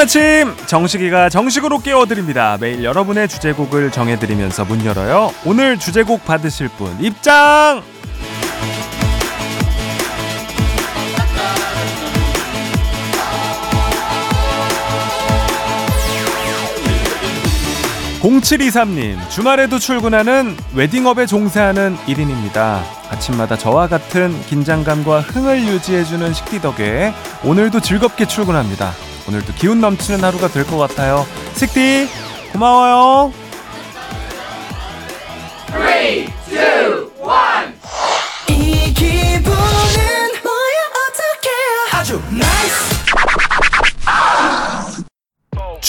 아침 정식이가 정식으로 깨워드립니다. 매일 여러분의 주제곡을 정해드리면서 문 열어요. 오늘 주제곡 받으실 분 입장. 0723님, 주말에도 출근하는 웨딩업에 종사하는 1인입니다. 아침마다 저와 같은 긴장감과 흥을 유지해주는 식디 덕에 오늘도 즐겁게 출근합니다. 오늘도 기운 넘치는 하루가 될 것 같아요. 식디, 고마워요. 3,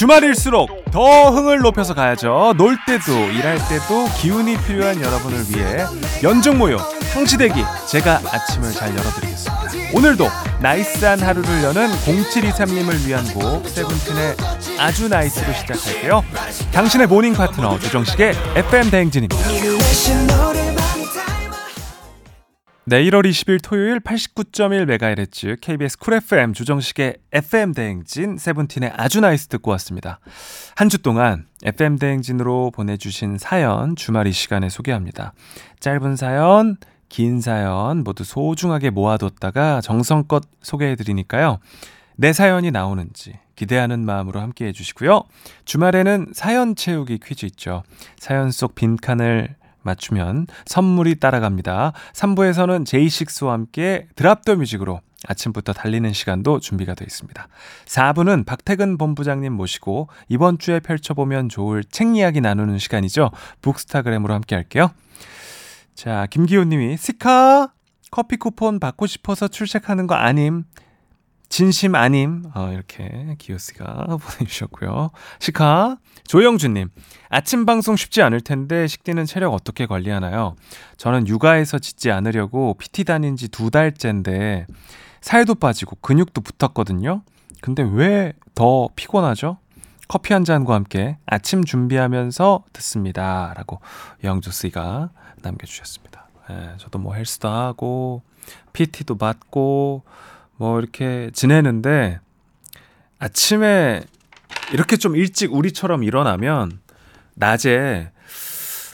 주말일수록 더 흥을 높여서 가야죠. 놀 때도 일할 때도 기운이 필요한 여러분을 위해 연중 모여 상시대기 제가 아침을 잘 열어드리겠습니다. 오늘도 nice한 하루를 여는 0723님을 위한 곡 세븐틴의 아주 nice로 시작할게요. 당신의 morning 파트너 조정식의 FM 대행진입니다. 네, 1월 20일 토요일 89.1MHz KBS 쿨 FM 조정식의 FM 대행진 세븐틴의 아주 nice 듣고 왔습니다. 한 주 동안 FM 대행진으로 보내주신 사연 주말 이 시간에 소개합니다. 짧은 사연, 긴 사연 모두 소중하게 모아뒀다가 정성껏 소개해드리니까요. 내 사연이 나오는지 기대하는 마음으로 함께 해주시고요. 주말에는 사연 채우기 퀴즈 있죠. 사연 속 빈칸을 맞추면 선물이 따라갑니다. 3부에서는 제이식스와 함께 드랍 더 뮤직으로 아침부터 달리는 시간도 준비가 되어 있습니다. 4부는 박태근 본부장님 모시고 이번 주에 펼쳐보면 좋을 책 이야기 나누는 시간이죠. 북스타그램으로 함께 할게요. 자, 김기호 님이 시카 커피 쿠폰 받고 싶어서 출첵하는 거 아님. 진심 아님. 어, 이렇게 기호씨가 보내주셨고요. 시카 조영준님, 아침 방송 쉽지 않을 텐데 식디는 체력 어떻게 관리하나요? 저는 육아에서 짓지 않으려고 PT 다닌 지 두 달째인데 살도 빠지고 근육도 붙었거든요. 근데 왜 더 피곤하죠? 커피 한 잔과 함께 아침 준비하면서 듣습니다. 라고 영주 씨가 남겨주셨습니다. 예, 저도 뭐 헬스도 하고 PT도 받고 뭐 이렇게 지내는데 아침에 이렇게 좀 일찍 우리처럼 일어나면 낮에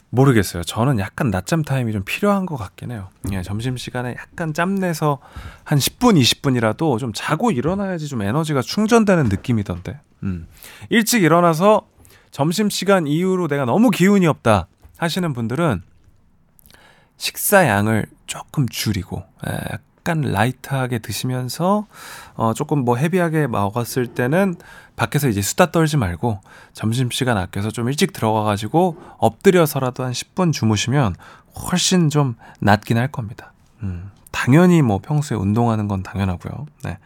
모르겠어요. 저는 약간 낮잠 타임이 좀 필요한 것 같긴 해요. 예, 점심시간에 약간 짬내서 한 10분, 20분이라도 좀 자고 일어나야지 좀 에너지가 충전되는 느낌이던데. 음. 일찍 일어나서 점심시간 이후로 내가 너무 기운이 없다 하시는 분들은 식사 양을 조금 줄이고, 예, 약간 라이트하게 드시면서 어 조금 뭐 헤비하게 먹었을 때는 밖에서 이제 수다 떨지 말고 점심 시간 아껴서 좀 일찍 들어가 가지고 엎드려서라도 한 10분 주무시면 훨씬 좀 낫긴 할 겁니다. 음. 당연히 뭐 평소에 운동하는 건 당연하고요. 네.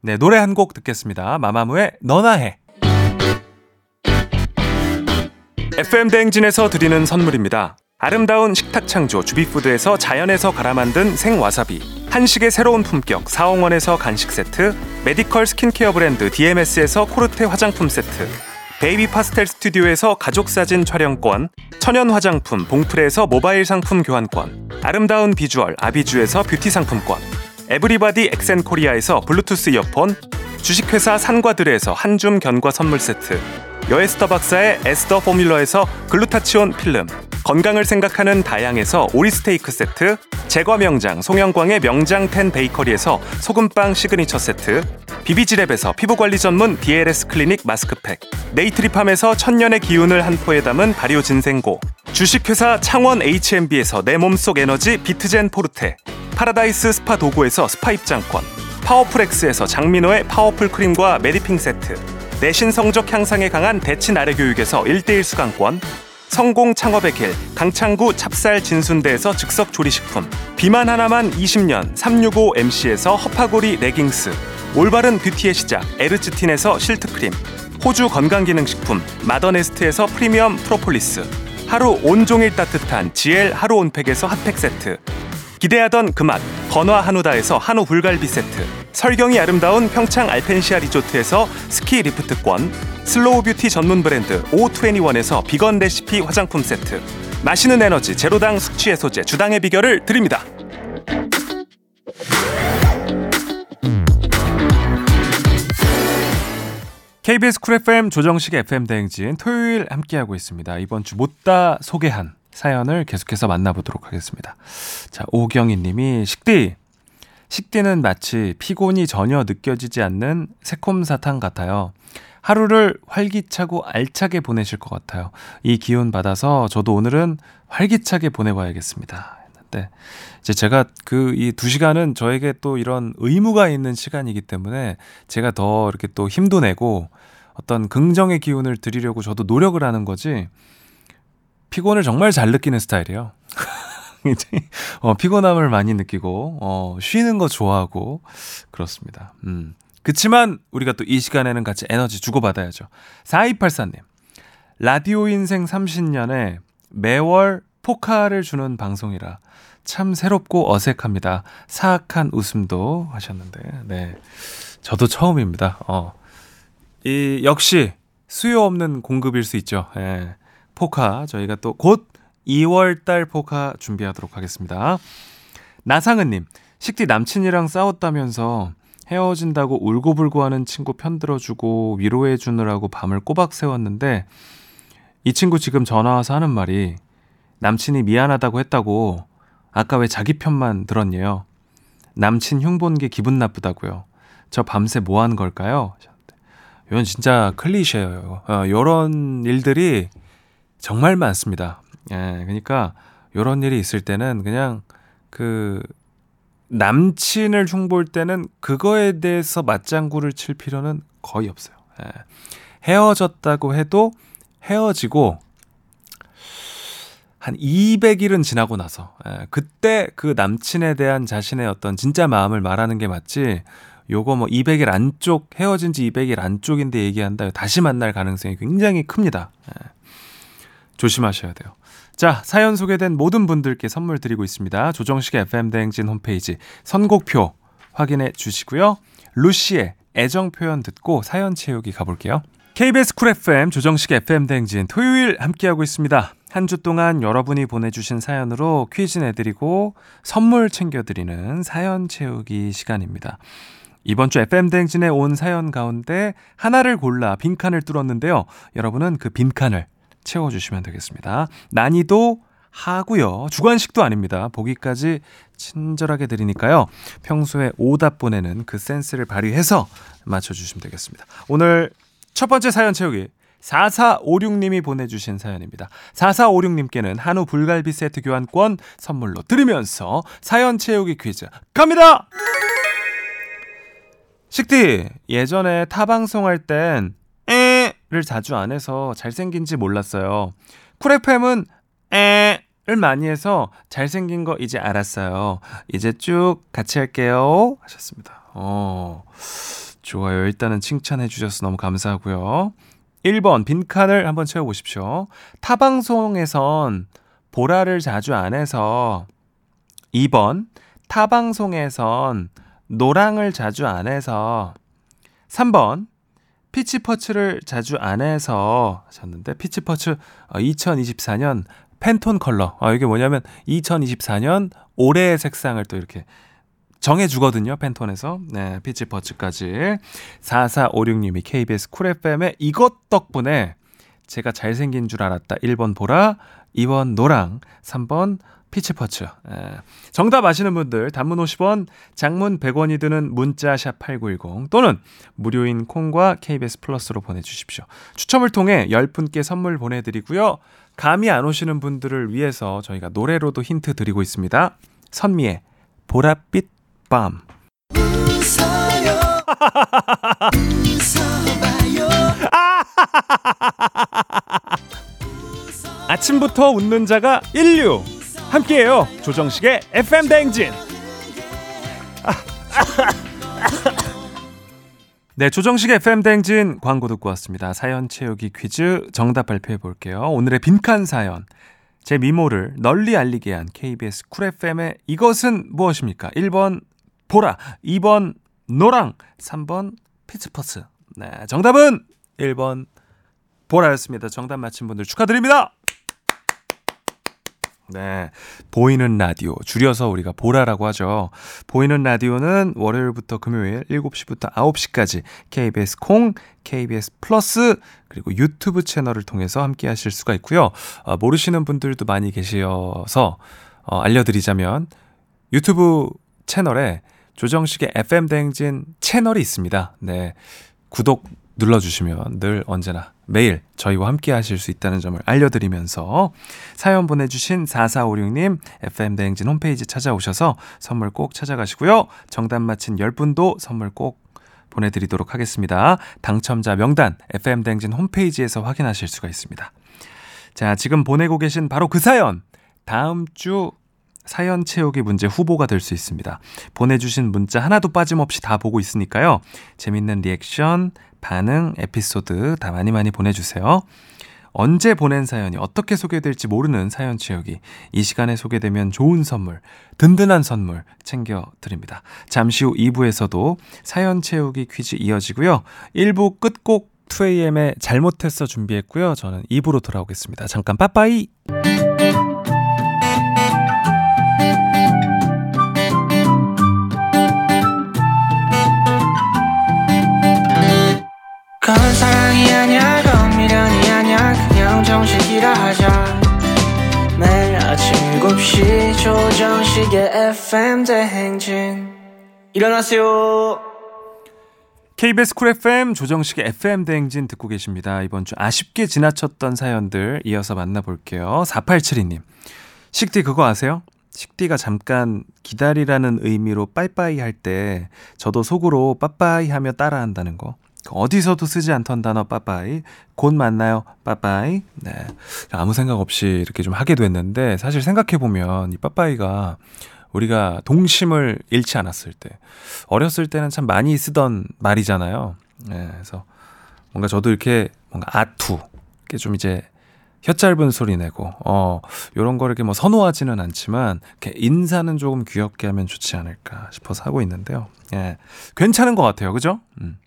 네, 노래 한 곡 듣겠습니다. 마마무의 너나 해. FM 대행진에서 드리는 선물입니다. 아름다운 식탁 창조 주비푸드에서 자연에서 갈아 만든 생와사비 한식의 새로운 품격 사홍원에서 간식 세트 medical skincare 브랜드 DMS에서 코르테 화장품 세트 베이비 파스텔 스튜디오에서 가족 사진 촬영권 천연 화장품 봉프레에서 모바일 상품 교환권 아름다운 비주얼 아비주에서 뷰티 상품권 everybody 엑센코리아에서 블루투스 이어폰 주식회사 산과들에서 한줌 견과 선물 세트 여에스터 박사의 에스더 포뮬러에서 글루타치온 필름 건강을 생각하는 다양에서 오리스테이크 세트, 제과 명장 송영광의 명장텐 베이커리에서 소금빵 시그니처 세트, 비비지랩에서 피부관리 전문 DLS 클리닉 마스크팩, 네이트리팜에서 천년의 기운을 한 포에 담은 발효 진생고, 주식회사 창원 H&B에서 내 몸속 에너지 비트젠 포르테, 파라다이스 스파 도구에서 스파 입장권, 파워풀엑스에서 장민호의 파워풀 크림과 메디핑 세트, 내신 성적 향상에 강한 대치 나래 교육에서 1대1 수강권, 성공 창업의 길 강창구 찹쌀 진순대에서 즉석 조리식품 비만 하나만 20년 365MC에서 허파고리 레깅스 올바른 beauty의 시작 에르츠틴에서 실트크림 호주 건강기능식품 마더네스트에서 프리미엄 프로폴리스 하루 온종일 따뜻한 GL 하루 온팩에서 핫팩 세트 기대하던 그맛 건화 한우다에서 한우 불갈비 세트 설경이 아름다운 평창 알펜시아 리조트에서 스키 리프트권 slow beauty 전문 브랜드 O21에서 vegan recipe 화장품 세트 마시는 에너지 zero당 숙취 해소제 주당의 비결을 드립니다 KBS 쿨 FM 조정식 FM 대행진 토요일 함께하고 있습니다. 이번 주 못다 소개한 사연을 계속해서 만나보도록 하겠습니다. 자, 오경희 님이 식디 식디는 마치 피곤이 전혀 느껴지지 않는 새콤사탕 같아요. 하루를 활기차고 알차게 보내실 것 같아요. 이 기운 받아서 저도 오늘은 활기차게 보내봐야겠습니다. 했는데 이제 제가 그 이 두 시간은 저에게 또 이런 의무가 있는 시간이기 때문에 제가 더 이렇게 또 힘도 내고 어떤 긍정의 기운을 드리려고 저도 노력을 하는 거지 피곤을 정말 잘 느끼는 스타일이에요. 어, 피곤함을 많이 느끼고 어, 쉬는 거 좋아하고 그렇습니다. 음. 그치만 우리가 또 이 시간에는 같이 에너지 주고받아야죠. 4284님. 라디오 인생 30년에 매월 포카를 주는 방송이라 참 새롭고 어색합니다. 사악한 웃음도 하셨는데, 네. 저도 처음입니다. 어. 이, 역시 수요 없는 공급일 수 있죠. 예. 포카. 저희가 또 곧 2월 달 포카 준비하도록 하겠습니다. 나상은님, 식디 남친이랑 싸웠다면서 헤어진다고 울고불고 하는 친구 편들어주고 위로해 주느라고 밤을 꼬박 세웠는데 이 친구 지금 전화 와서 하는 말이 남친이 미안하다고 했다고 아까 왜 자기 편만 들었냐요? 남친 흉본게 기분 나쁘다고요. 저 밤새 뭐 한 걸까요? 이건 진짜 클리셰예요. 어, 이런 일들이 정말 많습니다. 예, 그러니까 이런 일이 있을 때는 그냥 그 남친을 흉볼 때는 그거에 대해서 맞장구를 칠 필요는 거의 없어요. 예. 헤어졌다고 해도 헤어지고 한 200일은 지나고 나서 예, 그때 그 남친에 대한 자신의 어떤 진짜 마음을 말하는 게 맞지 요거 뭐 200일 안쪽 헤어진 지 200일 안쪽인데 얘기한다 다시 만날 가능성이 굉장히 큽니다. 예. 조심하셔야 돼요. 자, 사연 소개된 모든 분들께 선물 드리고 있습니다. 조정식의 FM대행진 홈페이지 선곡표 확인해 주시고요. 루시의 애정 표현 듣고 사연 채우기 가볼게요. KBS 쿨 FM 조정식 FM대행진 토요일 함께하고 있습니다. 한 주 동안 여러분이 보내주신 사연으로 퀴즈 내드리고 선물 챙겨드리는 사연 채우기 시간입니다. 이번 주 FM대행진에 온 사연 가운데 하나를 골라 빈칸을 뚫었는데요. 여러분은 그 빈칸을 채워주시면 되겠습니다. 난이도 하고요. 주관식도 아닙니다. 보기까지 친절하게 드리니까요. 평소에 오답 보내는 그 센스를 발휘해서 맞춰주시면 되겠습니다. 오늘 첫 번째 사연 채우기 4456님이 보내주신 사연입니다. 4456님께는 한우 불갈비 세트 교환권 선물로 드리면서 사연 채우기 퀴즈 갑니다! 식디, 예전에 타방송할 땐 를 자주 안 해서 잘생긴지 몰랐어요. 쿨FM은 에를 많이 해서 잘생긴 거 이제 알았어요. 이제 쭉 같이 할게요. 하셨습니다. 어, 좋아요. 일단은 칭찬해 주셔서 너무 감사하고요. 1번, 빈칸을 한번 채워보십시오. 타방송에선 보라를 자주 안 해서 2번, 타방송에선 노랑을 자주 안 해서 3번, 피치퍼츠를 자주 안 해서 하셨는데 피치퍼츠 2024년 어, 팬톤 컬러. 아, 이게 뭐냐면 2024년 올해의 색상을 또 이렇게 정해주거든요. 팬톤에서. 네, peach fuzz까지. 4456님이 KBS 쿨 FM의 이것 덕분에 제가 잘생긴 줄 알았다. 1번 보라, 2번 노랑, 3번 peach fuzz. 예. 정답 아시는 분들 단문 50원, 장문 100원이 드는 문자 샵 8910 또는 무료인 콩과 KBS 플러스로 보내 주십시오. 추첨을 통해 10분께 선물 보내 드리고요. 감이 안 오시는 분들을 위해서 저희가 노래로도 힌트 드리고 있습니다. 선미의 보랏빛 밤. 아침부터 웃는 자가 인류. 함께해요. 조정식의 FM 대행진. 네, 조정식 FM 대행진 광고 듣고 왔습니다. 사연 채우기 퀴즈 정답 발표해 볼게요. 오늘의 빈칸 사연. 제 미모를 널리 알리게 한 KBS 쿨 FM의 이것은 무엇입니까? 1번 보라, 2번 노랑, 3번 peach fuzz. 네, 정답은 1번 보라였습니다. 정답 맞힌 분들 축하드립니다. 네. 보이는 라디오. 줄여서 우리가 보라라고 하죠. 보이는 라디오는 월요일부터 금요일 7시부터 9시까지 KBS 콩, KBS 플러스, 그리고 유튜브 채널을 통해서 함께 하실 수가 있고요. 어, 모르시는 분들도 많이 계셔서 어, 알려드리자면 유튜브 채널에 조정식의 FM대행진 채널이 있습니다. 네. 구독 눌러주시면 늘 언제나 매일 저희와 함께 하실 수 있다는 점을 알려드리면서 사연 보내주신 4456님 FM대행진 홈페이지 찾아오셔서 선물 꼭 찾아가시고요. 정답 맞힌 10분도 선물 꼭 보내드리도록 하겠습니다. 당첨자 명단 FM대행진 홈페이지에서 확인하실 수가 있습니다. 자, 지금 보내고 계신 바로 그 사연! 다음 주 사연 채우기 문제 후보가 될 수 있습니다. 보내주신 문자 하나도 빠짐없이 다 보고 있으니까요. 재밌는 리액션, 반응, 에피소드 다 많이 많이 보내주세요. 언제 보낸 사연이 어떻게 소개될지 모르는 사연 채우기. 이 시간에 소개되면 좋은 선물, 든든한 선물 챙겨드립니다. 잠시 후 2부에서도 사연 채우기 퀴즈 이어지고요. 1부 끝곡 2AM의 잘못했어 준비했고요. 저는 2부로 돌아오겠습니다. 잠깐 빠빠이! 조정식의 FM 대행진 일어나세요 KBS 쿨 FM 조정식의 FM 대행진 듣고 계십니다. 이번 주 아쉽게 지나쳤던 사연들 이어서 만나볼게요. 4872님. 식디 그거 아세요? 식디가 잠깐 기다리라는 의미로 빠이빠이 할 때 저도 속으로 빠빠이 하며 따라한다는 거. 어디서도 쓰지 않던 단어 빠빠이. 곧 만나요. 빠빠이. 네. 아무 생각 없이 이렇게 좀 하게 됐는데 사실 생각해 보면 이 빠빠이가 우리가 동심을 잃지 않았을 때 어렸을 때는 참 많이 쓰던 말이잖아요. 네, 그래서 뭔가 저도 이렇게 뭔가 아투 이렇게 좀 이제 혀 짧은 소리 내고 어 요런 거 이렇게 뭐 선호하지는 않지만 이렇게 인사는 조금 귀엽게 하면 좋지 않을까 싶어서 하고 있는데요. 예. 괜찮은 것 같아요. 그죠? 음.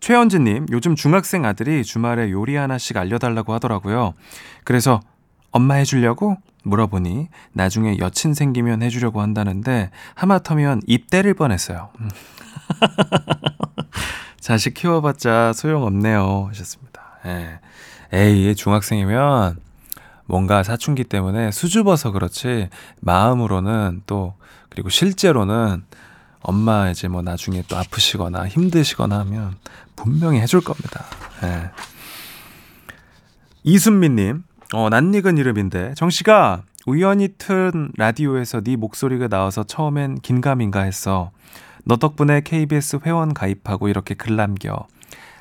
최현진님, 요즘 중학생 아들이 주말에 요리 하나씩 알려달라고 하더라고요. 그래서 엄마 해주려고 물어보니 나중에 여친 생기면 해주려고 한다는데 하마터면 입 때릴 뻔했어요. 음. 자식 키워봤자 소용없네요. 하셨습니다. 예. 에이, 중학생이면 뭔가 사춘기 때문에 수줍어서 그렇지 마음으로는 또 그리고 실제로는 엄마 이제 뭐 나중에 또 아프시거나 힘드시거나 하면 분명히 해줄 겁니다. 예. 이순미님, 어, 낯익은 이름인데 정씨가 우연히 튼 라디오에서 네 목소리가 나와서 처음엔 긴가민가 했어. 너 덕분에 KBS 회원 가입하고 이렇게 글 남겨.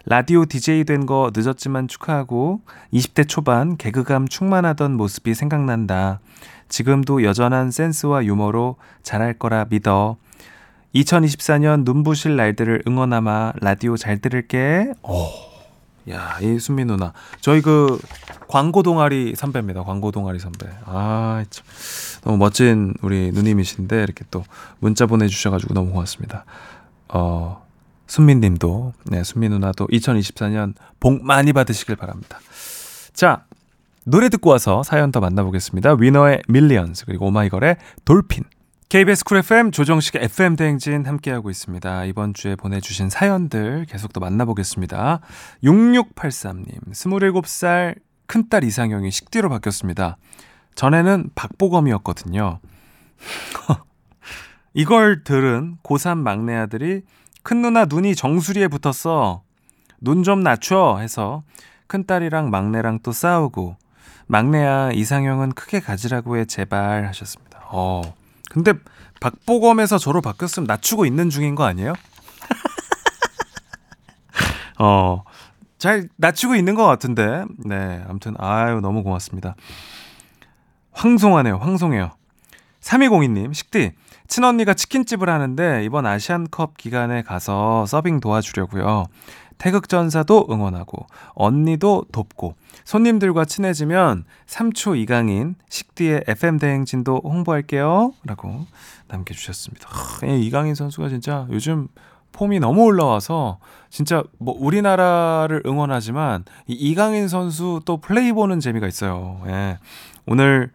라디오 DJ 된 거 늦었지만 축하하고 20대 초반 개그감 충만하던 모습이 생각난다. 지금도 여전한 센스와 유머로 잘할 거라 믿어. 2024년 눈부실 날들을 응원하마 라디오 잘 들을게. 오. 야, 이 순미 누나. 저희 그 광고 동아리 선배입니다. 광고 동아리 선배. 아, 참. 너무 멋진 우리 누님이신데 이렇게 또 문자 보내 주셔 가지고 너무 고맙습니다. 어, 순민 님도 네, 순미 누나도 2024년 복 많이 받으시길 바랍니다. 자, 노래 듣고 와서 사연 더 만나보겠습니다. 위너의 Millions 그리고 오마이걸의 Dolphin. KBS Cool FM 조정식의 FM 대행진 함께하고 있습니다. 이번 주에 보내주신 사연들 계속 또 만나보겠습니다. 6683님, 27살 큰딸 이상형이 식디로 바뀌었습니다. 전에는 박보검이었거든요. 이걸 들은 고3 막내 아들이 큰 누나 눈이 정수리에 붙었어. 눈 좀 낮춰 해서 큰딸이랑 막내랑 또 싸우고 막내야 이상형은 크게 가지라고 해 제발 하셨습니다. 어. 근데 박보검에서 저로 바뀌었으면 낮추고 있는 중인 거 아니에요? 어, 잘 낮추고 있는 것 같은데. 네, 아무튼, 아유, 너무 고맙습니다. 황송하네요, 황송해요. 3202님, 식디, 친언니가 치킨집을 하는데 이번 아시안컵 기간에 가서 서빙 도와주려고요. 태극전사도 응원하고 언니도 돕고 손님들과 친해지면 3초 이강인 식디의 FM 대행진도 홍보할게요. 라고 남겨주셨습니다. 하, 이강인 선수가 진짜 요즘 폼이 너무 올라와서 진짜 뭐 우리나라를 응원하지만 이 이강인 선수 또 플레이 보는 재미가 있어요. 예. 오늘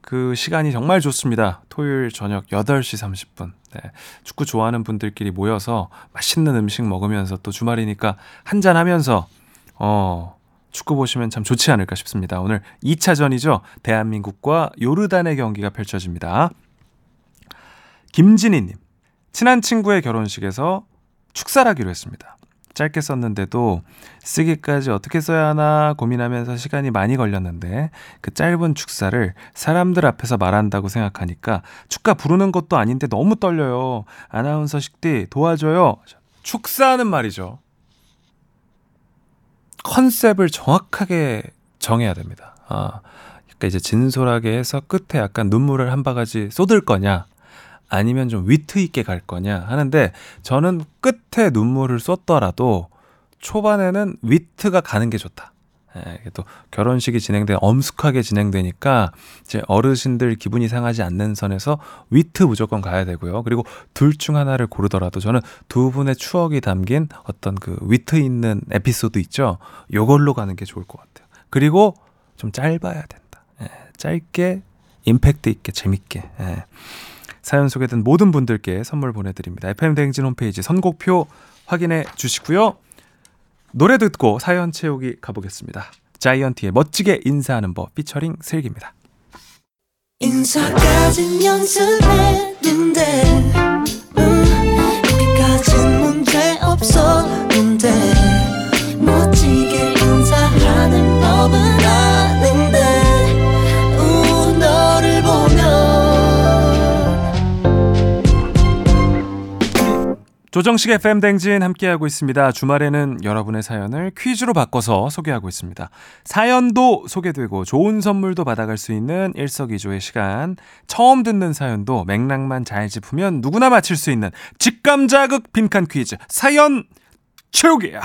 그 시간이 정말 좋습니다. 토요일 저녁 8시 30분. 네. 축구 좋아하는 분들끼리 모여서 맛있는 음식 먹으면서 또 주말이니까 한잔 하면서, 어, 축구 보시면 참 좋지 않을까 싶습니다. 오늘 2차전이죠. 대한민국과 요르단의 경기가 펼쳐집니다. 김진희 님, 친한 친구의 결혼식에서 축사하기로 했습니다. 짧게 썼는데도 쓰기까지 어떻게 써야 하나 고민하면서 시간이 많이 걸렸는데 그 짧은 축사를 사람들 앞에서 말한다고 생각하니까 축가 부르는 것도 아닌데 너무 떨려요. 아나운서 식디 도와줘요. 축사는 말이죠. 컨셉을 정확하게 정해야 됩니다. 아, 그러니까 이제 진솔하게 해서 끝에 약간 눈물을 한 바가지 쏟을 거냐, 아니면 좀 위트 있게 갈 거냐 하는데 저는 끝에 눈물을 쏟더라도 초반에는 위트가 가는 게 좋다. 예, 또 결혼식이 진행돼 엄숙하게 진행되니까 이제 어르신들 기분이 상하지 않는 선에서 위트 무조건 가야 되고요. 그리고 둘 중 하나를 고르더라도 저는 두 분의 추억이 담긴 어떤 그 위트 있는 에피소드 있죠. 요걸로 가는 게 좋을 것 같아요. 그리고 좀 짧아야 된다. 예, 짧게 임팩트 있게 재밌게. 예. 사연 소개된 모든 분들께 선물 보내드립니다. FM대행진 홈페이지 선곡표 확인해 주시고요. 노래 듣고 사연 채우기 가보겠습니다. 자이언티의 멋지게 인사하는 법 피처링 슬기입니다. 인사까진 연습했는데 음, 여기까진 문제 없었는데 조정식 FM 댕진 함께하고 있습니다. 주말에는 여러분의 사연을 퀴즈로 바꿔서 소개하고 있습니다. 사연도 소개되고 좋은 선물도 받아갈 수 있는 일석이조의 시간. 처음 듣는 사연도 맥락만 잘 짚으면 누구나 맞힐 수 있는 직감자극 빈칸 퀴즈. 사연 채우기야.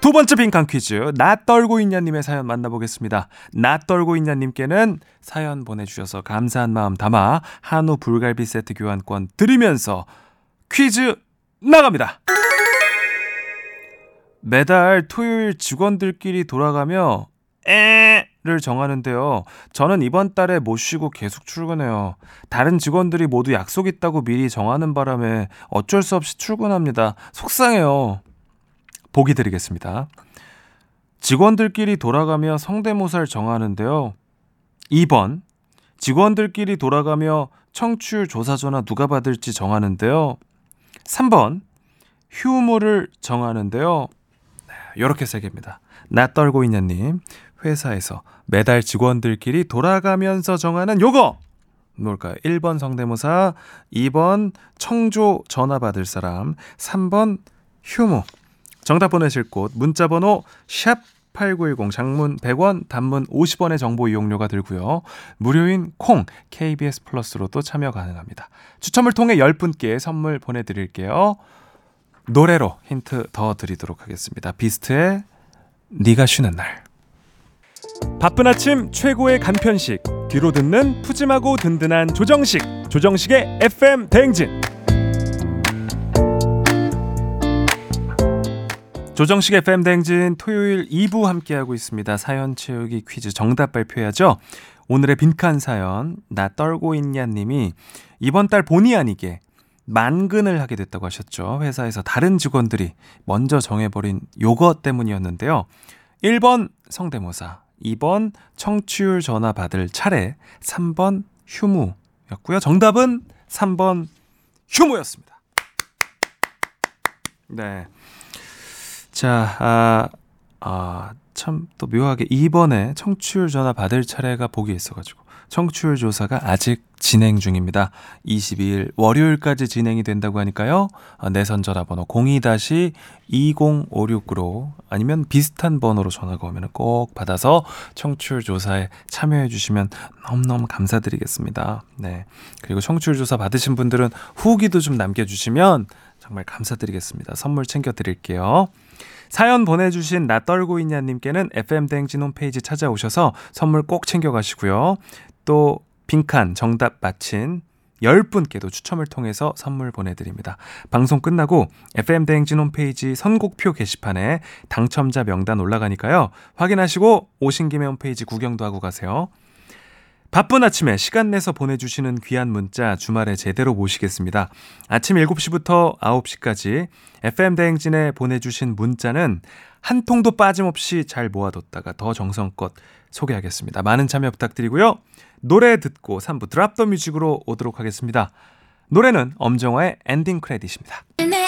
두 번째 빈칸 퀴즈. 나 떨고 있냐님의 사연 만나보겠습니다. 나 떨고 있냐님께는 사연 보내주셔서 감사한 마음 담아 한우 불갈비 세트 교환권 드리면서 퀴즈 나갑니다. 매달 토요일 직원들끼리 돌아가며 에를 정하는데요. 저는 이번 달에 못 쉬고 계속 출근해요. 다른 직원들이 모두 약속 있다고 미리 정하는 바람에 어쩔 수 없이 출근합니다. 속상해요. 보기 드리겠습니다. 직원들끼리 돌아가며 성대모사를 정하는데요. 2번 직원들끼리 돌아가며 청취율 조사 전화 누가 받을지 정하는데요. 3번 휴무를 정하는데요. 이렇게 세 개입니다. 나 떨고 있냐님 회사에서 매달 직원들끼리 돌아가면서 정하는 요거 뭘까요? 1번 성대모사, 2번 청조 전화 받을 사람, 3번 휴무. 정답 보내실 곳 문자 번호 샵 8910 장문 100원, 단문 50원의 정보 이용료가 들고요. 무료인 콩 KBS 플러스로도 참여 가능합니다. 추첨을 통해 10분께 선물 보내드릴게요. 노래로 힌트 더 드리도록 하겠습니다. 비스트의 네가 쉬는 날. 바쁜 아침 최고의 간편식 뒤로 듣는 푸짐하고 든든한 조정식 조정식의 FM 대행진 조정식 FM 대행진 토요일 2부 함께하고 있습니다. 사연 채우기 퀴즈 정답 발표해야죠. 오늘의 빈칸 사연 나 떨고 있냐 님이 이번 달 본의 아니게 만근을 하게 됐다고 하셨죠. 회사에서 다른 직원들이 먼저 정해버린 요거 때문이었는데요. 1번 성대모사, 2번 청취율 전화 받을 차례, 3번 휴무였고요. 정답은 3번 휴무였습니다. 네. 자, 아, 아, 참 또 묘하게 2번에 청취율 전화 받을 차례가 보기 있어가지고 청취율 조사가 아직 진행 중입니다. 22일 월요일까지 진행이 된다고 하니까요. 아, 내선 전화번호 02-2056으로 아니면 비슷한 번호로 전화가 오면 꼭 받아서 청취율 조사에 참여해 주시면 너무너무 감사드리겠습니다. 네. 그리고 청취율 조사 받으신 분들은 후기도 좀 남겨주시면 정말 감사드리겠습니다. 선물 챙겨드릴게요. 사연 보내주신 나 떨고 있냐님께는 FM대행진 홈페이지 찾아오셔서 선물 꼭 챙겨가시고요. 또 빈칸 정답 맞힌 10분께도 추첨을 통해서 선물 보내드립니다. 방송 끝나고 FM대행진 홈페이지 선곡표 게시판에 당첨자 명단 올라가니까요. 확인하시고 오신 김에 홈페이지 구경도 하고 가세요. 바쁜 아침에 시간 내서 보내주시는 귀한 문자 주말에 제대로 모시겠습니다. 아침 7시부터 9시까지 FM대행진에 보내주신 문자는 한 통도 빠짐없이 잘 모아뒀다가 더 정성껏 소개하겠습니다. 많은 참여 부탁드리고요. 노래 듣고 3부 drop the music으로 오도록 하겠습니다. 노래는 엄정화의 Ending Credit입니다.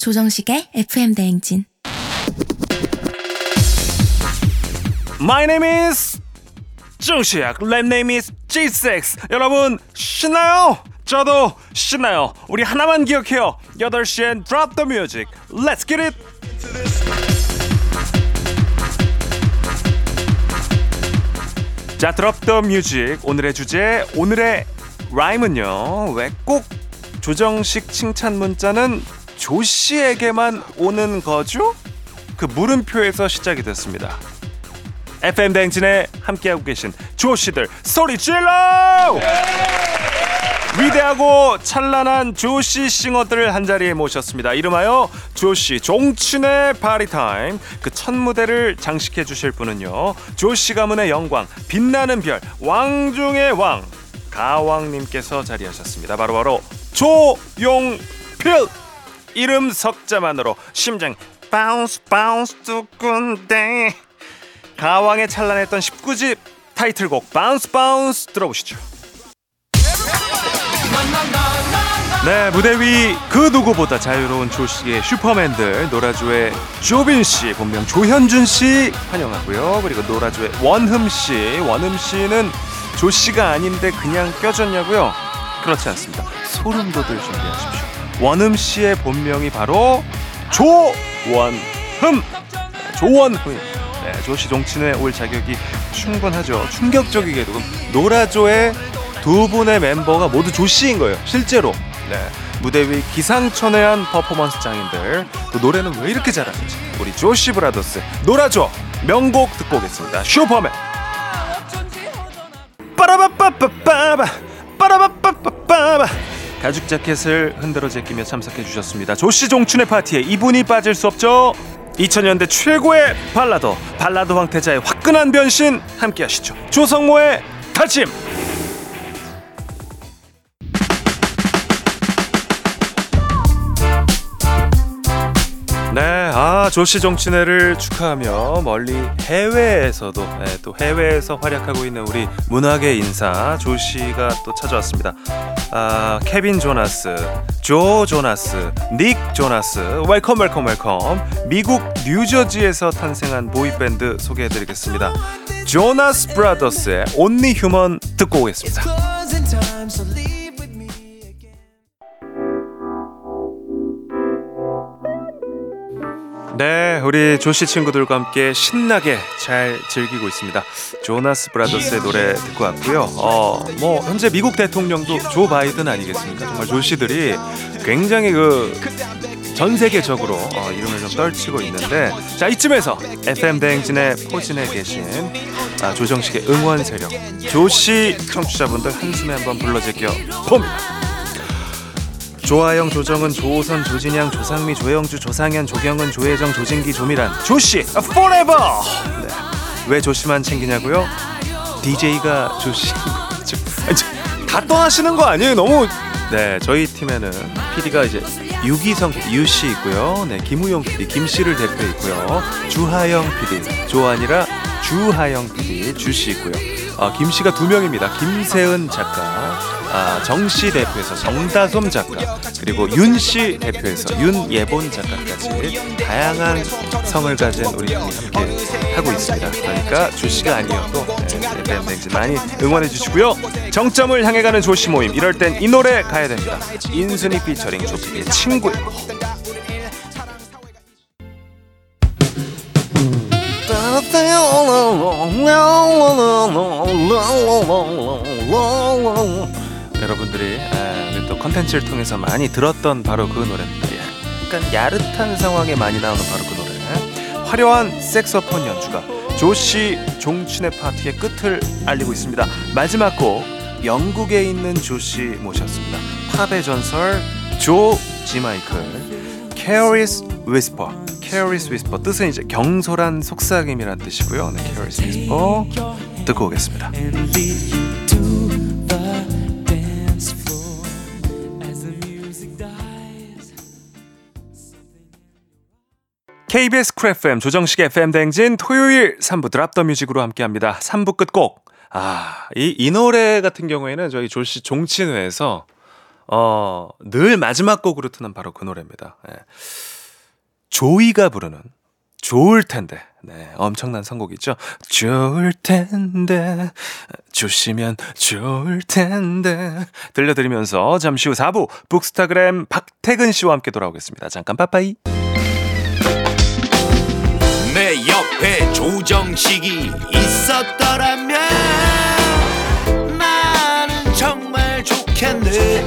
조정식의 FM 대행진 My name is 정시학. Lab name is G6. 여러분 신나요? 저도 신나요. 우리 하나만 기억해요. 8시엔 Drop the Music. Let's get it. 자, Drop the Music. 오늘의 주제, 오늘의 라임은요. 왜 꼭 조정식 칭찬 문자는 조 씨에게만 오는 거죠? 그 물음표에서 시작이 됐습니다. FM 댕진에 함께하고 계신 조 씨들 소리 질러! 위대하고 찬란한 조씨 싱어들을 한자리에 모셨습니다. 이름하여 조씨 종춘의 파리타임 그 첫 무대를 장식해 주실 분은요. 조씨 가문의 영광 빛나는 별 왕중의 왕 가왕님께서 자리하셨습니다. 바로바로 조용필 이름 석자만으로 심장 bounce bounce 두근대 가왕의 찬란했던 19집 타이틀곡 bounce bounce 들어보시죠. 네 무대 위 그 누구보다 자유로운 조씨의 슈퍼맨들 노라조의 조빈 씨 본명 조현준 씨 환영하고요. 그리고 노라조의 원흠 씨. 원흠 씨는 조 씨가 아닌데 그냥 껴줬냐고요? 그렇지 않습니다. 소름 돋을 준비하십시오 원흠 씨의 본명이 바로 조원흠. 조원흠. 네, 조씨 종친회 올 자격이 충분하죠. 충격적이게도 노라조의 두 분의 멤버가 모두 조씨인 거예요 실제로. 네, 무대 위 기상천외한 퍼포먼스 장인들. 또 노래는 왜 이렇게 잘하는지. 우리 조씨 brothers 노라조 명곡 듣고 오겠습니다. 슈퍼맨. 빠라바빠빠빠바 가죽 자켓을 흔들어 제끼며 참석해 주셨습니다. 조씨 종춘의 파티에 이분이 빠질 수 없죠. 2000년대 최고의 발라더 발라더 황태자의 화끈한 변신 함께 하시죠. 조성모의 다짐 아 조씨 종친회를 축하하며 멀리 해외에서도 네, 또 해외에서 활약하고 있는 우리 문화계 인사 조씨가 또 찾아왔습니다. 아 케빈 조나스, 조 조나스, 닉 조나스, welcome welcome welcome. 미국 뉴저지에서 탄생한 boy band 소개해 드리겠습니다. Jonas Brothers의 Only Human 듣고 오겠습니다. 네, 우리 조씨 친구들과 함께 신나게 잘 즐기고 있습니다. 조나스 브라더스의 노래 듣고 왔고요. 어, 뭐 현재 미국 대통령도 조 바이든 아니겠습니까? 정말 조씨들이 굉장히 그 전 세계적으로 어, 이름을 좀 떨치고 있는데 자 이쯤에서 FM 대행진의 포진에 계신 아, 조정식의 응원 세력 조씨 청취자분들 한숨에 한번 불러제껴 봅니다. 조아영, 조정은, 조호선, 조진양, 조상미, 조영주, 조상현, 조경은, 조혜정, 조진기, 조미란, 조씨, forever. 네. 왜 조씨만 챙기냐고요? DJ가 조씨. 다 떠나시는 거 아니에요? 너무. 네, 저희 팀에는 PD가 이제 유기성 유씨 있고요. 네, 김우용 PD, 김씨를 대표 있고요. 주하영 PD, 조 아니라 주하영 PD, 주씨 있고요. 아, 김씨가 두 명입니다. 김세은 작가, 아, 정씨 대표에서 정다솜 작가, 그리고 윤씨 대표에서 윤예본 작가까지 다양한 성을 가진 우리 팀이 함께 하고 있습니다. 그러니까 조 씨가 아니어도 네, FM 댕진 많이 응원해 주시고요. 정점을 향해 가는 조씨 모임. 이럴 땐 이 노래 가야 됩니다. 인순이 피처링 조피디의 친구요. 여러분들이 에, 우리 또 컨텐츠를 통해서 많이 들었던 바로 그 노래입니다. 약간 야릇한 상황에 많이 나오는 바로 그 노래. 화려한 색소폰 연주가 조시 종춘의 파티의 끝을 알리고 있습니다. 마지막 곡 영국에 있는 조시 모셨습니다. 팝의 전설 조 지마이클 Whisper Careless Whisper 뜻은 이제 경솔한 속삭임이란 뜻이고요. 네, Careless Whisper 듣고 오겠습니다. KBS Cool FM 조정식 FM 대행진 토요일 3부 drop the music으로 함께합니다. 3부 끝곡. 아, 이, 이 노래 같은 경우에는 저희 조씨 종친회에서 어, 늘 마지막 곡으로 트는 바로 그 노래입니다. 예. 조이가 부르는 좋을 텐데. 네, 엄청난 선곡이죠. 좋을 텐데. 주시면 좋을 텐데. 들려드리면서 잠시 후 4부 북스타그램 박태근 씨와 함께 돌아오겠습니다. 잠깐 빠빠이. 내 옆에 조정식이 있었더라면 나는 정말 좋겠네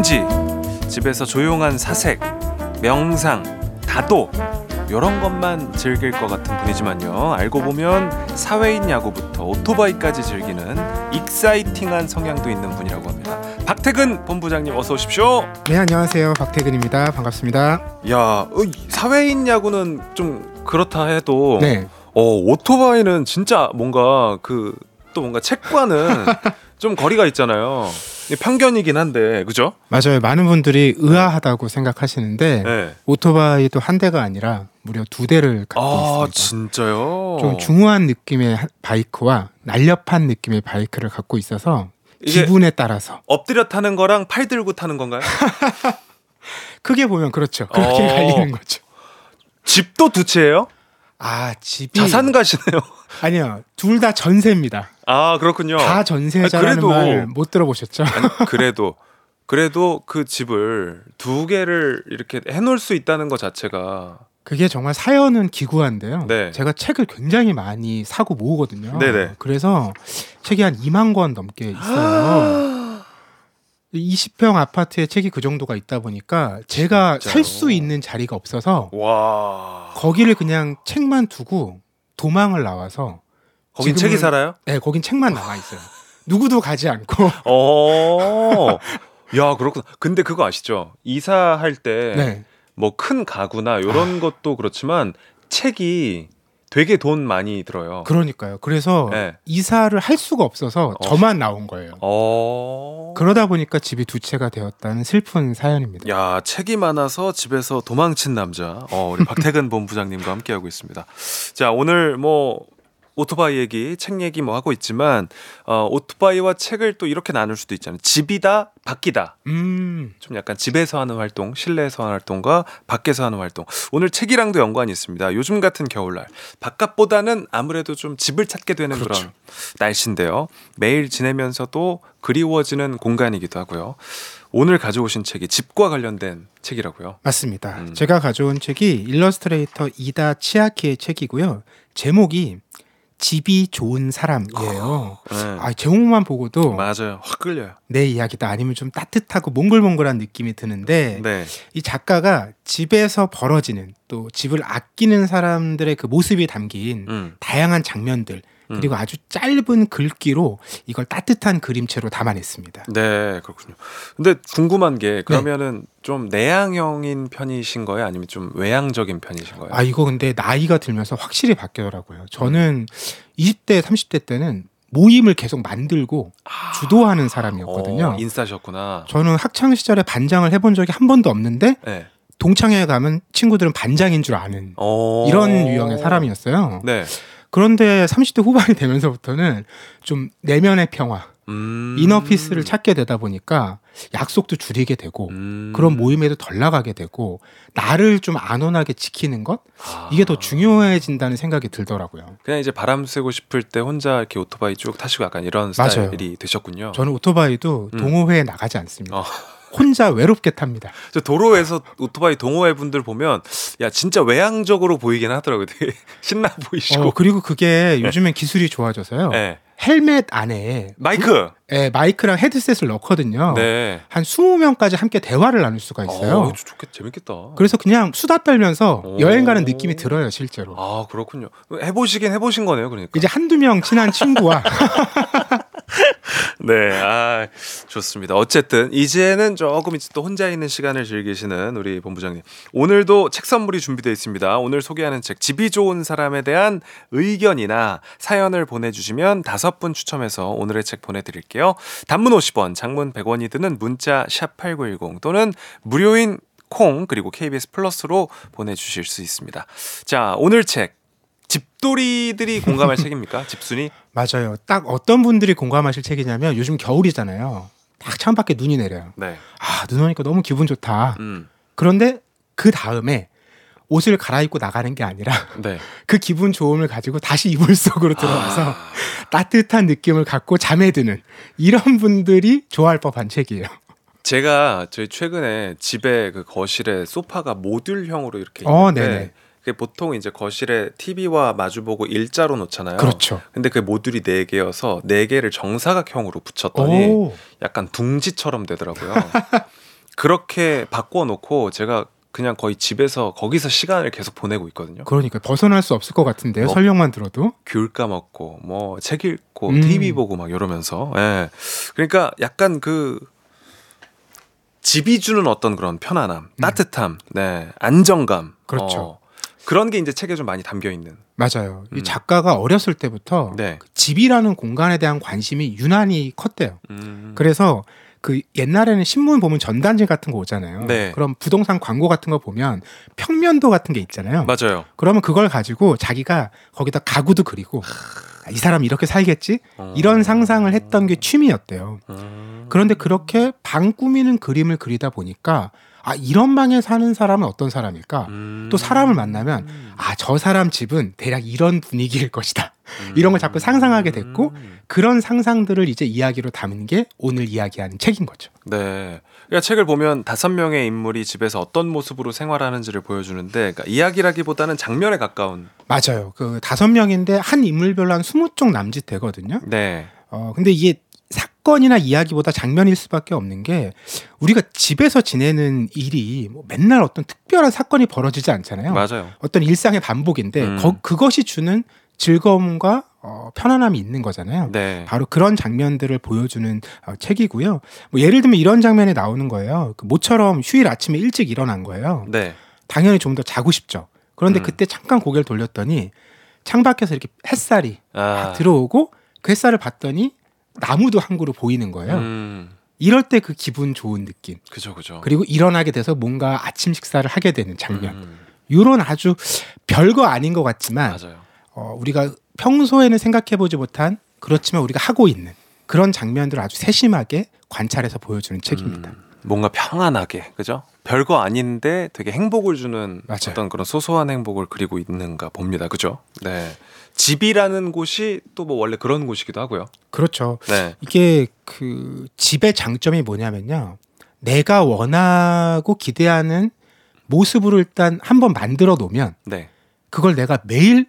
왠지 집에서 조용한 사색, 명상, 다도 이런 것만 즐길 것 같은 분이지만요. 알고 보면 사회인 야구부터 오토바이까지 즐기는 exciting한 성향도 있는 분이라고 합니다. 박태근 본부장님 어서 오십시오. 네 안녕하세요 박태근입니다 반갑습니다. 야 어, 사회인 야구는 좀 그렇다 해도 네 어, 오토바이는 진짜 뭔가 그 또 뭔가 책과는 좀 거리가 있잖아요. 편견이긴 한데 그죠? 맞아요 많은 분들이 의아하다고 생각하시는데 네. 오토바이도 한 대가 아니라 무려 두 대를 갖고 아 있습니다. 진짜요? 좀 중후한 느낌의 하- 바이크와 날렵한 느낌의 바이크를 갖고 있어서 기분에 따라서 엎드려 타는 거랑 팔 들고 타는 건가요? 크게 보면 그렇죠 그렇게 어. 갈리는 거죠. 집도 두 채예요? 아 집이 자산 가시네요. 아니요 둘 다 전세입니다. 아 그렇군요. 다 전세자라는 말 못 들어보셨죠? 아니, 그래도 그래도 그 집을 두 개를 이렇게 해놓을 수 있다는 것 자체가 그게 정말 사연은 기구한데요. 네. 제가 책을 굉장히 많이 사고 모으거든요. 네네. 그래서 책이 한 2만 권 넘게 있어요. 20평 아파트에 책이 그 정도가 있다 보니까 제가? 살 수 있는 자리가 없어서 와 거기를 그냥 책만 두고 도망을 나와서 거긴 책이 살아요? 네, 거긴 책만 남아 있어요. 누구도 가지 않고. 어. 야 그렇구나. 근데 그거 아시죠? 이사할 때 네. 뭐큰 가구나 이런 것도 그렇지만 책이 되게 돈 많이 들어요. 그러니까요. 그래서 네. 이사를 할 수가 없어서 어. 저만 나온 거예요. 어. 그러다 보니까 집이 두 채가 되었다는 슬픈 사연입니다. 야 책이 많아서 집에서 도망친 남자 어, 우리 박태근 본부장님과 함께하고 있습니다. 자 오늘 뭐 오토바이 얘기, 책 얘기 뭐 하고 있지만 어, 오토바이와 책을 또 이렇게 나눌 수도 있잖아요. 집이다, 밖이다. 음. 좀 약간 집에서 하는 활동, 실내에서 하는 활동과 밖에서 하는 활동. 오늘 책이랑도 연관이 있습니다. 요즘 같은 겨울날 바깥보다는 아무래도 좀 집을 찾게 되는 그 그렇죠. 런 날씨인데요. 매일 지내면서도 그리워지는 공간이기도 하고요. 오늘 가져오신 책이 집과 관련된 책이라고요. 맞습니다. 음. 제가 가져온 책이 일러스트레이터 이다 치아키의 책이고요. 제목이 집이 좋은 사람이에요. 네. 아, 제목만 보고도 맞아요. 확 끌려요. 내 이야기다 아니면 좀 따뜻하고 몽글몽글한 느낌이 드는데 네. 이 작가가 집에서 벌어지는 또 집을 아끼는 사람들의 그 모습이 담긴 음. 다양한 장면들 그리고 아주 짧은 글귀로 이걸 따뜻한 그림체로 담아냈습니다. 네, 그렇군요. 근데 궁금한 게 그러면은 좀 내향형인 편이신 거예요? 아니면 좀 외향적인 편이신 거예요? 아 이거 근데 나이가 들면서 확실히 바뀌더라고요. 저는 20대, 30대 때는 모임을 계속 만들고 주도하는 사람이었거든요. 어, 인싸셨구나. 저는 학창 시절에 반장을 해본 적이 한 번도 없는데 네. 동창회에 가면 친구들은 반장인 줄 아는 어. 이런 유형의 사람이었어요. 네. 그런데 30대 후반이 되면서부터는 좀 내면의 평화, 음. 이너 피스를 찾게 되다 보니까 약속도 줄이게 되고 음. 그런 모임에도 덜 나가게 되고 나를 좀 안온하게 지키는 것 아. 이게 더 중요해진다는 생각이 들더라고요. 그냥 이제 바람 쐬고 싶을 때 혼자 이렇게 오토바이 쭉 타시고 약간 이런 맞아요. 스타일이 되셨군요. 저는 오토바이도 음. 동호회에 나가지 않습니다. 어. 혼자 외롭게 탑니다. 저 도로에서 오토바이 동호회 분들 보면 야 진짜 외향적으로 보이긴 하더라고요. 되게 신나 보이시고. 어, 그리고 그게 요즘엔 기술이 좋아져서요. 네. 헬멧 안에 마이크. 예, 마이크랑 헤드셋을 넣거든요. 네. 한 20명까지 함께 대화를 나눌 수가 있어요. 어, 좋겠 재밌겠다. 그래서 그냥 수다 떨면서 오. 여행 가는 느낌이 들어요, 실제로. 아 그렇군요. 해보시긴 해보신 거네요, 그러니까. 이제 한두 명 친한 친구와 네, 아 좋습니다. 어쨌든 이제는 조금 이제 또 혼자 있는 시간을 즐기시는 우리 본부장님. 오늘도 책 선물이 준비되어 있습니다. 오늘 소개하는 책 집이 좋은 사람에 대한 의견이나 사연을 보내주시면 다섯 분 추첨해서 오늘의 책 보내드릴게요. 단문 50원, 장문 100원이 드는 문자 샵 #8910 또는 무료인 콩 그리고 KBS 플러스로 보내주실 수 있습니다. 자, 오늘 책 집돌이들이 공감할 책입니까? 집순이? 맞아요. 딱 어떤 분들이 공감하실 책이냐면 요즘 겨울이잖아요. 딱 창밖에 눈이 내려요. 네. 아, 눈 오니까 너무 기분 좋다. 음. 그런데 그 다음에 옷을 갈아입고 나가는 게 아니라 네. 그 기분 좋음을 가지고 다시 이불 속으로 들어가서 아. 따뜻한 느낌을 갖고 잠에 드는 이런 분들이 좋아할 법한 책이에요. 제가 저희 최근에 집에 그 거실에 소파가 모듈형으로 이렇게 어, 있는데. 그게 보통 이제 거실에 TV와 마주보고 일자로 놓잖아요. 그렇죠. 근데 그 모듈이 네 개여서 네 개를 정사각형으로 붙였더니 오, 약간 둥지처럼 되더라고요. 그렇게 바꿔놓고 제가 그냥 거의 집에서 거기서 시간을 계속 보내고 있거든요. 그러니까 벗어날 수 없을 것 같은데요. 어. 설명만 들어도. 귤 까먹고 뭐 책 읽고 음. TV 보고 막 이러면서 예. 그러니까 약간 그 집이 주는 어떤 그런 편안함, 따뜻함, 네 안정감, 음. 그렇죠. 어, 그런 게 이제 책에 좀 많이 담겨 있는. 맞아요. 이 음. 작가가 어렸을 때부터 네. 그 집이라는 공간에 대한 관심이 유난히 컸대요. 음. 그래서 그 옛날에는 신문 보면 전단지 같은 거 오잖아요. 네. 그럼 부동산 광고 같은 거 보면 평면도 같은 게 있잖아요. 맞아요. 그러면 그걸 가지고 자기가 거기다 가구도 그리고 아, 이 사람 이렇게 살겠지? 어. 이런 상상을 했던 게 취미였대요. 음. 그런데 그렇게 방 꾸미는 그림을 그리다 보니까 아 이런 방에 사는 사람은 어떤 사람일까? 음. 또 사람을 만나면 아 저 사람 집은 대략 이런 분위기일 것이다. 이런 걸 자꾸 상상하게 됐고 음. 그런 상상들을 이제 이야기로 담은 게 오늘 이야기하는 책인 거죠. 네. 그러니까 책을 보면 다섯 명의 인물이 집에서 어떤 모습으로 생활하는지를 보여주는데 그러니까 이야기라기보다는 장면에 가까운. 맞아요. 그 다섯 명인데 한 인물별로 한 스무 쪽 남짓 되거든요. 네. 어 근데 이게 사건이나 이야기보다 장면일 수밖에 없는 게 우리가 집에서 지내는 일이 뭐 맨날 어떤 특별한 사건이 벌어지지 않잖아요. 맞아요. 어떤 일상의 반복인데 음. 거- 그것이 주는 즐거움과 어, 편안함이 있는 거잖아요. 네. 바로 그런 장면들을 보여주는 어, 책이고요. 뭐 예를 들면 이런 장면이 나오는 거예요. 그 모처럼 휴일 아침에 일찍 일어난 거예요. 네. 당연히 좀 더 자고 싶죠. 그런데 음. 그때 잠깐 고개를 돌렸더니 창밖에서 이렇게 햇살이 아. 들어오고 그 햇살을 봤더니 나무도 한 그루 보이는 거예요. 음. 이럴 때 그 기분 좋은 느낌. 그죠, 그죠. 그리고 일어나게 돼서 뭔가 아침 식사를 하게 되는 장면. 음, 이런 아주 별거 아닌 것 같지만 맞아요. 어, 우리가 평소에는 생각해보지 못한 그렇지만 우리가 하고 있는 그런 장면들을 아주 세심하게 관찰해서 보여주는 책입니다. 음, 뭔가 평안하게, 그죠? 별거 아닌데 되게 행복을 주는 맞아요. 어떤 그런 소소한 행복을 그리고 있는가 봅니다. 그죠? 네. 집이라는 곳이 또 뭐 원래 그런 곳이기도 하고요. 그렇죠. 네. 이게 그 집의 장점이 뭐냐면요. 내가 원하고 기대하는 모습으로 일단 한번 만들어 놓으면 네. 그걸 내가 매일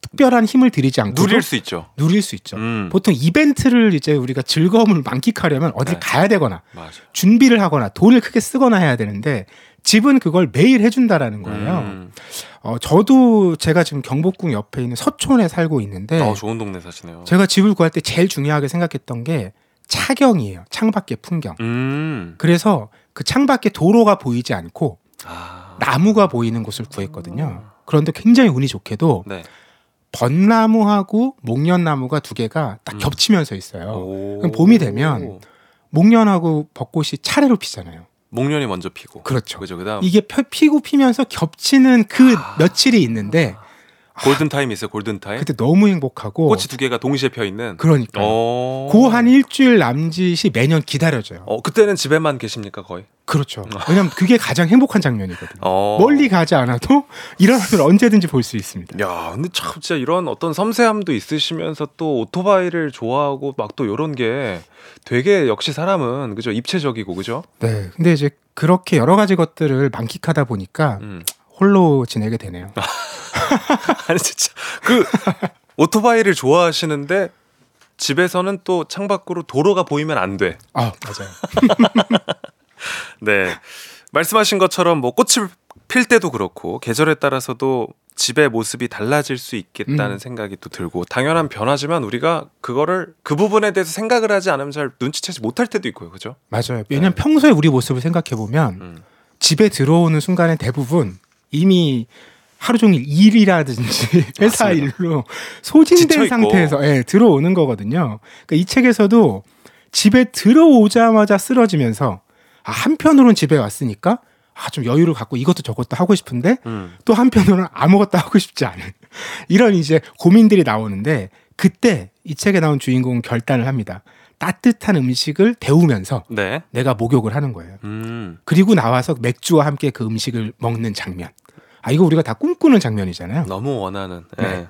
특별한 힘을 들이지 않고 누릴 수 있죠. 누릴 수 있죠. 음. 보통 이벤트를 이제 우리가 즐거움을 만끽하려면 어딜 네. 가야 되거나 맞아요. 준비를 하거나 돈을 크게 쓰거나 해야 되는데 집은 그걸 매일 해준다라는 거예요. 음. 어, 저도 제가 지금 경복궁 옆에 있는 서촌에 살고 있는데 어, 좋은 동네 사시네요. 네. 제가 집을 구할 때 제일 중요하게 생각했던 게 차경이에요. 창밖의 풍경. 음. 그래서 그 창밖에 도로가 보이지 않고 아. 나무가 보이는 곳을 구했거든요. 그런데 굉장히 운이 좋게도 네. 벚나무하고 목련나무가 두 개가 딱 음. 겹치면서 있어요. 오. 그럼 봄이 되면 목련하고 벚꽃이 차례로 피잖아요. 목련이 먼저 피고. 그렇죠. 그죠. 그다음 이게 펴- 피고 피면서 겹치는 그 아. 며칠이 있는데 골든 타임 있어요. 골든 타임. 그때 너무 행복하고 꽃이 두 개가 동시에 펴 있는. 그러니까 어. 그한 일주일 남짓이 매년 기다려져요. 어, 그때는 집에만 계십니까, 거의? 그렇죠. 왜냐면 그게 가장 행복한 장면이거든요. 어. 멀리 가지 않아도 일어나면 언제든지 볼 수 있습니다. 야, 근데 참 진짜 이런 어떤 섬세함도 있으시면서 또 오토바이를 좋아하고 막또 요런 게 되게 역시 사람은 그죠? 입체적이고 그죠? 네. 근데 이제 그렇게 여러 가지 것들을 만끽하다 보니까 음. 홀로 지내게 되네요. 아니 진짜 그 오토바이를 좋아하시는데 집에서는 또 창밖으로 도로가 보이면 안 돼. 아, 맞아요. 네. 말씀하신 것처럼 뭐 꽃을 필 때도 그렇고 계절에 따라서도 집의 모습이 달라질 수 있겠다는 음. 생각이 또 들고 당연한 변화지만 우리가 그거를 그 부분에 대해서 생각을 하지 않으면 잘 눈치채지 못할 때도 있고요. 그죠? 맞아요. 왜냐면 평소에 우리 모습을 생각해 보면 음. 집에 들어오는 순간에 대부분 이미 하루 종일 일이라든지 회사 맞습니다. 일로 소진된. 상태에서 예, 들어오는 거거든요. 그러니까 이 책에서도 집에 들어오자마자 쓰러지면서 아, 한편으로는 집에 왔으니까 아, 좀 여유를 갖고 이것도 저것도 하고 싶은데 음. 또 한편으로는 아무것도 하고 싶지 않은 이런 이제 고민들이 나오는데 그때 이 책에 나온 주인공은 결단을 합니다. 따뜻한 음식을 데우면서 네. 내가 목욕을 하는 거예요. 음. 그리고 나와서 맥주와 함께 그 음식을 먹는 장면. 아 이거 우리가 다 꿈꾸는 장면이잖아요. 너무 원하는. 네. 네.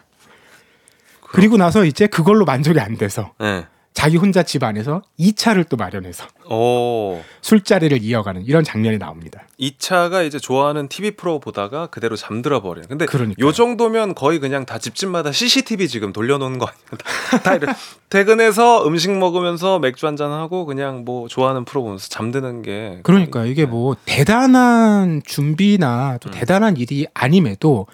그리고 나서 이제 그걸로 만족이 안 돼서 네. 자기 혼자 집 안에서 2차를 또 마련해서 오. 술자리를 이어가는 이런 장면이 나옵니다. 이 차가 이제 좋아하는 TV 프로 보다가 그대로 잠들어 버려요. 근데 그러니까요. 요 정도면 거의 그냥 다 집집마다 CCTV 지금 돌려놓은 거 아니에요? 다, 다 이래. 퇴근해서 음식 먹으면서 맥주 한 잔 하고 그냥 뭐 좋아하는 프로 보면서 잠드는 게 그러니까 이게 네. 뭐 대단한 준비나 또 음. 대단한 일이 아님에도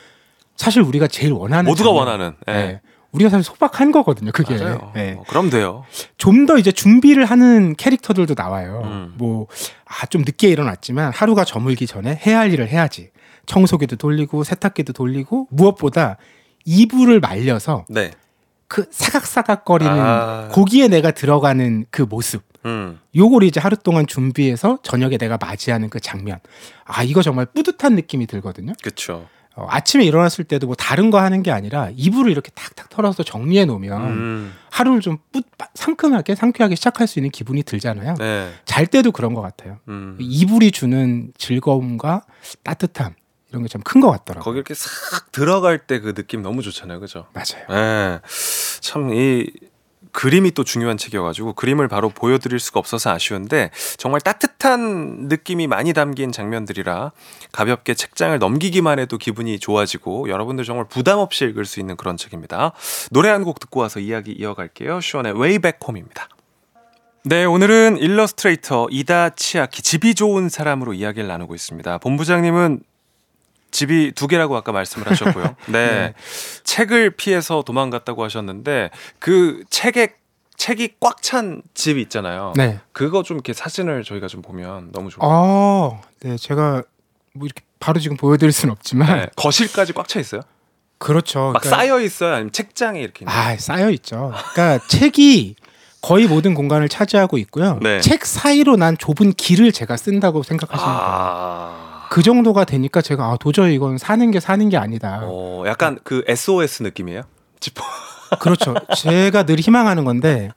사실 우리가 제일 원하는 모두가 장면. 원하는. 예. 네. 우리가 사실 소박한 거거든요. 그게 맞아요. 네. 어, 그럼 돼요. 좀 더 이제 준비를 하는 캐릭터들도 나와요. 음. 뭐, 아, 좀 늦게 일어났지만 하루가 저물기 전에 해야 할 일을 해야지. 청소기도 돌리고 세탁기도 돌리고 무엇보다 이불을 말려서 네. 그 사각사각거리는 아. 거기에 내가 들어가는 그 모습. 음. 요걸 이제 하루 동안 준비해서 저녁에 내가 맞이하는 그 장면. 아, 이거 정말 뿌듯한 느낌이 들거든요. 그쵸. 어, 아침에 일어났을 때도 뭐 다른 거 하는 게 아니라 이불을 이렇게 탁탁 털어서 정리해 놓으면 음. 하루를 좀 뿌, 상큼하게 상쾌하게 시작할 수 있는 기분이 들잖아요. 네. 잘 때도 그런 것 같아요. 음. 이불이 주는 즐거움과 따뜻함 이런 게 참 큰 것 같더라고요. 거기 이렇게 싹 들어갈 때 그 느낌 너무 좋잖아요. 그죠? 맞아요. 예. 참이 그림이 또 중요한 책이어가지고 그림을 바로 보여드릴 수가 없어서 아쉬운데 정말 따뜻한 느낌이 많이 담긴 장면들이라 가볍게 책장을 넘기기만 해도 기분이 좋아지고 여러분들 정말 부담 없이 읽을 수 있는 그런 책입니다. 노래 한 곡 듣고 와서 이야기 이어갈게요. 슈원의 Way Back Home입니다. 네, 오늘은 일러스트레이터 이다 치아키 집이 좋은 사람으로 이야기를 나누고 있습니다. 본부장님은 집이 두 개라고 아까 말씀을 하셨고요. 네. 책을 피해서 도망갔다고 하셨는데 그 책에 책이 꽉 찬 집이 있잖아요. 네. 그거 좀 이렇게 사진을 저희가 좀 보면 너무 좋아요. 아, 네, 제가 뭐 이렇게 바로 지금 보여드릴 수는 없지만 네. 거실까지 꽉 차 있어요? 그렇죠. 막 그러니까- 쌓여 있어요? 아니면 책장에 이렇게 있는 아, 쌓여 있죠. 그러니까 책이 거의 모든 공간을 차지하고 있고요. 네. 책 사이로 난 좁은 길을 제가 쓴다고 생각하시면 돼요. 아. 그 정도가 되니까 제가 아, 도저히 이건 사는 게 사는 게 아니다. 어, 약간 그 SOS 느낌이에요? 지퍼. 그렇죠. 제가 늘 희망하는 건데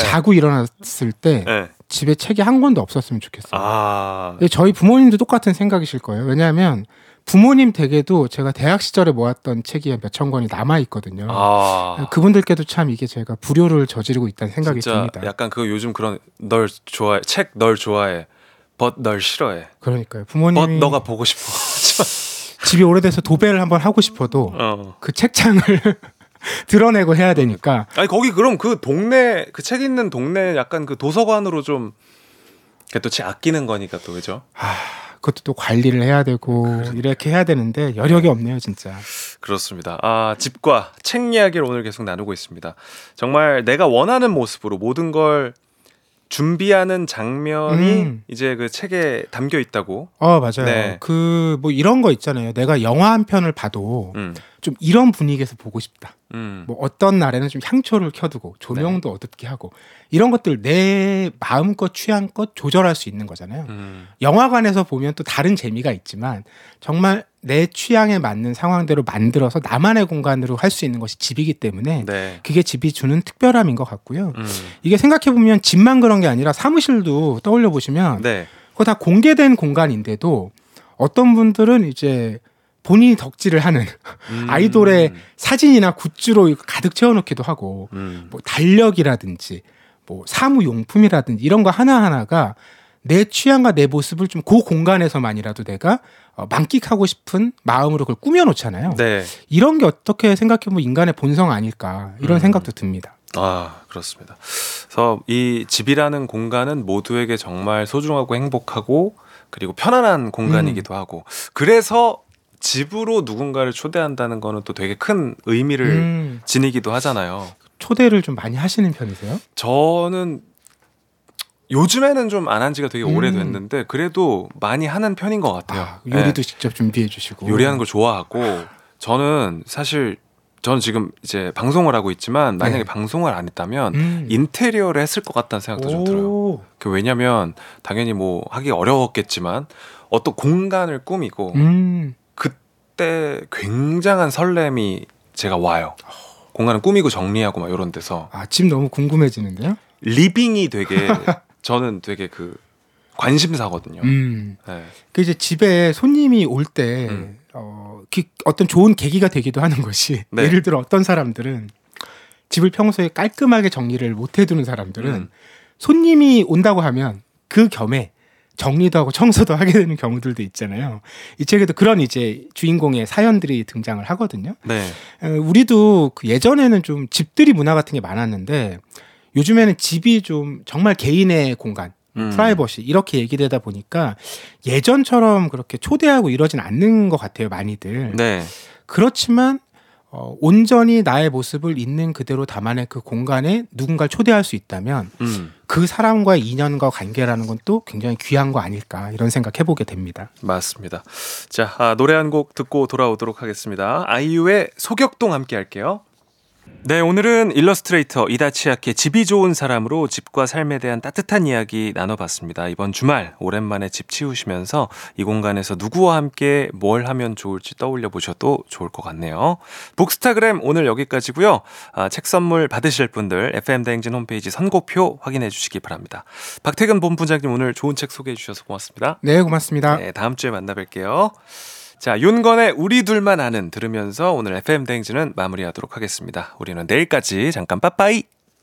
자고 일어났을 때 네. 집에 책이 한 권도 없었으면 좋겠어요. 아. 저희 부모님도 똑같은 생각이실 거예요. 왜냐하면 부모님 댁에도 제가 대학 시절에 모았던 책이 몇천 권이 남아 있거든요. 아. 그분들께도 참 이게 제가 불효를 저지르고 있다는 생각이 듭니다. 약간 그 요즘 그런 널 좋아해 책 널 좋아해 but 널 싫어해 그러니까요. 부모님이 너가 보고 싶어 집이 오래돼서 도배를 한번 하고 싶어도 어. 그 책장을 드러내고 해야 되니까 아니 거기 그럼 그 동네 그 책 있는 동네 약간 그 도서관으로 좀 또책 아끼는 거니까 또 그죠 그것도 또 관리를 해야 되고 이렇게 해야 되는데 여력이 없네요, 진짜. 그렇습니다. 아, 집과 책 이야기를 오늘 계속 나누고 있습니다. 정말 내가 원하는 모습으로 모든 걸 준비하는 장면이 음. 이제 그 책에 담겨 있다고. 어, 맞아요. 네. 그뭐 이런 거 있잖아요. 내가 영화 한 편을 봐도 음. 좀 이런 분위기에서 보고 싶다. 음. 뭐 어떤 날에는 좀 향초를 켜두고 조명도 네. 어둡게 하고 이런 것들 내 마음껏 취향껏 조절할 수 있는 거잖아요. 음. 영화관에서 보면 또 다른 재미가 있지만 정말 내 취향에 맞는 상황대로 만들어서 나만의 공간으로 할 수 있는 것이 집이기 때문에 네. 그게 집이 주는 특별함인 것 같고요. 음. 이게 생각해 보면 집만 그런 게 아니라 사무실도 떠올려 보시면 네. 그거 다 공개된 공간인데도 어떤 분들은 이제 본인이 덕질을 하는 음. 아이돌의 사진이나 굿즈로 가득 채워놓기도 하고 음. 뭐 달력이라든지 뭐 사무용품이라든지 이런 거 하나하나가 내 취향과 내 모습을 좀 그 공간에서만이라도 내가 어, 만끽하고 싶은 마음으로 그걸 꾸며놓잖아요. 네. 이런 게 어떻게 생각해보면 인간의 본성 아닐까 이런 음. 생각도 듭니다. 아, 그렇습니다. 그래서 이 집이라는 공간은 모두에게 정말 소중하고 행복하고 그리고 편안한 공간이기도 하고 그래서 집으로 누군가를 초대한다는 거는 또 되게 큰 의미를 음, 지니기도 하잖아요. 초대를 좀 많이 하시는 편이세요? 저는 요즘에는 좀 안 한 지가 되게 음. 오래됐는데 그래도 많이 하는 편인 것 같아요. 아, 요리도 직접 준비해 주시고 요리하는 걸 좋아하고 저는 사실 저는 지금 이제 방송을 하고 있지만 만약에 네. 방송을 안 했다면 음. 인테리어를 했을 것 같다는 생각도 좀 들어요. 오. 그 왜냐면 당연히 뭐 하기 어려웠겠지만 어떤 공간을 꾸미고 음. 그때 굉장한 설렘이 제가 와요. 공간을 꾸미고 정리하고 막 이런 데서 아, 집 너무 궁금해지는데요? 리빙이 되게 저는 되게 그 관심사거든요. 음. 네. 그 이제 집에 손님이 올때 음. 어, 그 어떤 좋은 계기가 되기도 하는 것이 네. 예를 들어 어떤 사람들은 집을 평소에 깔끔하게 정리를 못 해두는 사람들은 음. 손님이 온다고 하면 그 겸에 정리도 하고 청소도 하게 되는 경우들도 있잖아요. 이 책에도 그런 이제 주인공의 사연들이 등장을 하거든요. 네. 어, 우리도 그 예전에는 좀 집들이 문화 같은 게 많았는데 요즘에는 집이 좀 정말 개인의 공간, 음. 프라이버시 이렇게 얘기되다 보니까 예전처럼 그렇게 초대하고 이러진 않는 것 같아요 많이들. 네. 그렇지만 어, 온전히 나의 모습을 있는 그대로 담아낸 그 공간에 누군가를 초대할 수 있다면 음. 그 사람과의 인연과 관계라는 건 또 굉장히 귀한 거 아닐까 이런 생각 해보게 됩니다. 맞습니다. 자, 아, 노래 한 곡 듣고 돌아오도록 하겠습니다. 아이유의 소격동 함께 할게요. 네, 오늘은 일러스트레이터 이다치아케 집이 좋은 사람으로 집과 삶에 대한 따뜻한 이야기 나눠봤습니다. 이번 주말 오랜만에 집 치우시면서 이 공간에서 누구와 함께 뭘 하면 좋을지 떠올려 보셔도 좋을 것 같네요. 북스타그램 오늘 여기까지고요. 아, 책 선물 받으실 분들 FM 대행진 홈페이지 선곡표 확인해 주시기 바랍니다. 박태근 본부장님 오늘 좋은 책 소개해 주셔서 고맙습니다. 네, 고맙습니다. 네, 다음 주에 만나 뵐게요. 자, 윤건의 우리 둘만 아는 들으면서 오늘 FM 대행진은 마무리하도록 하겠습니다. 우리는 내일까지 잠깐 빠빠이.